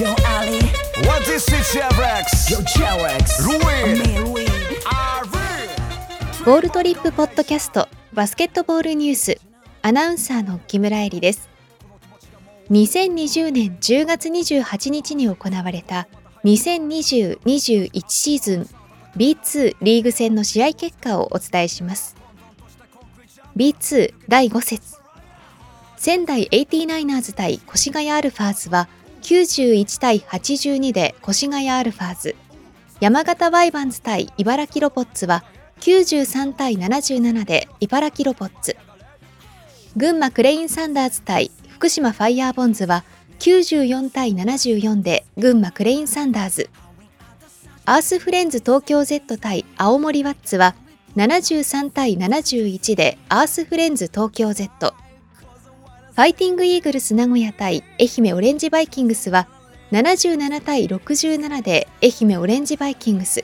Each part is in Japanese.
Yo Ali. What is it, Chevrex? Yo Louis ボールトリップポッドキャストバスケットボールニュース。アナウンサーの木村恵里です。2020年10月28日に行われた2020-21シーズン B2 リーグ戦の試合結果をお伝えします。B2 第5節。仙台 89ers 対越谷アルファーズは91対82で越谷アルファーズ。山形ワイバンズ対茨城ロボッツは93対77で茨城ロボッツ。群馬クレインサンダーズ対福島ファイヤーボンズは94対74で群馬クレインサンダーズ。アースフレンズ東京 Z 対青森ワッツは73対71でアースフレンズ東京 Z ァイティングイーグルス名古屋対愛媛オレンジバイキングスは77対67で愛媛オレンジバイキングス。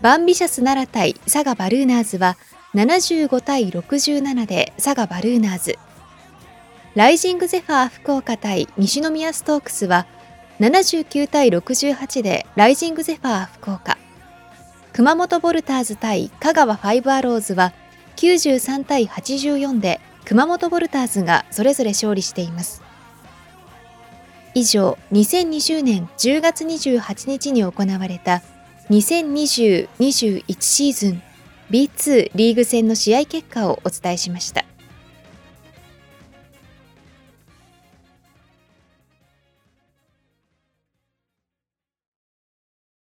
バンビシャス奈良対佐賀バルーナーズは75対67で佐賀バルーナーズ。ライジングゼファー福岡対西宮ストークスは79対68でライジングゼファー福岡。熊本ボルターズ対香川ファイブアローズは93対84で熊本ボルターズがそれぞれ勝利しています。以上2020年10月28日に行われた2020-21シーズン B2 リーグ戦の試合結果をお伝えしました。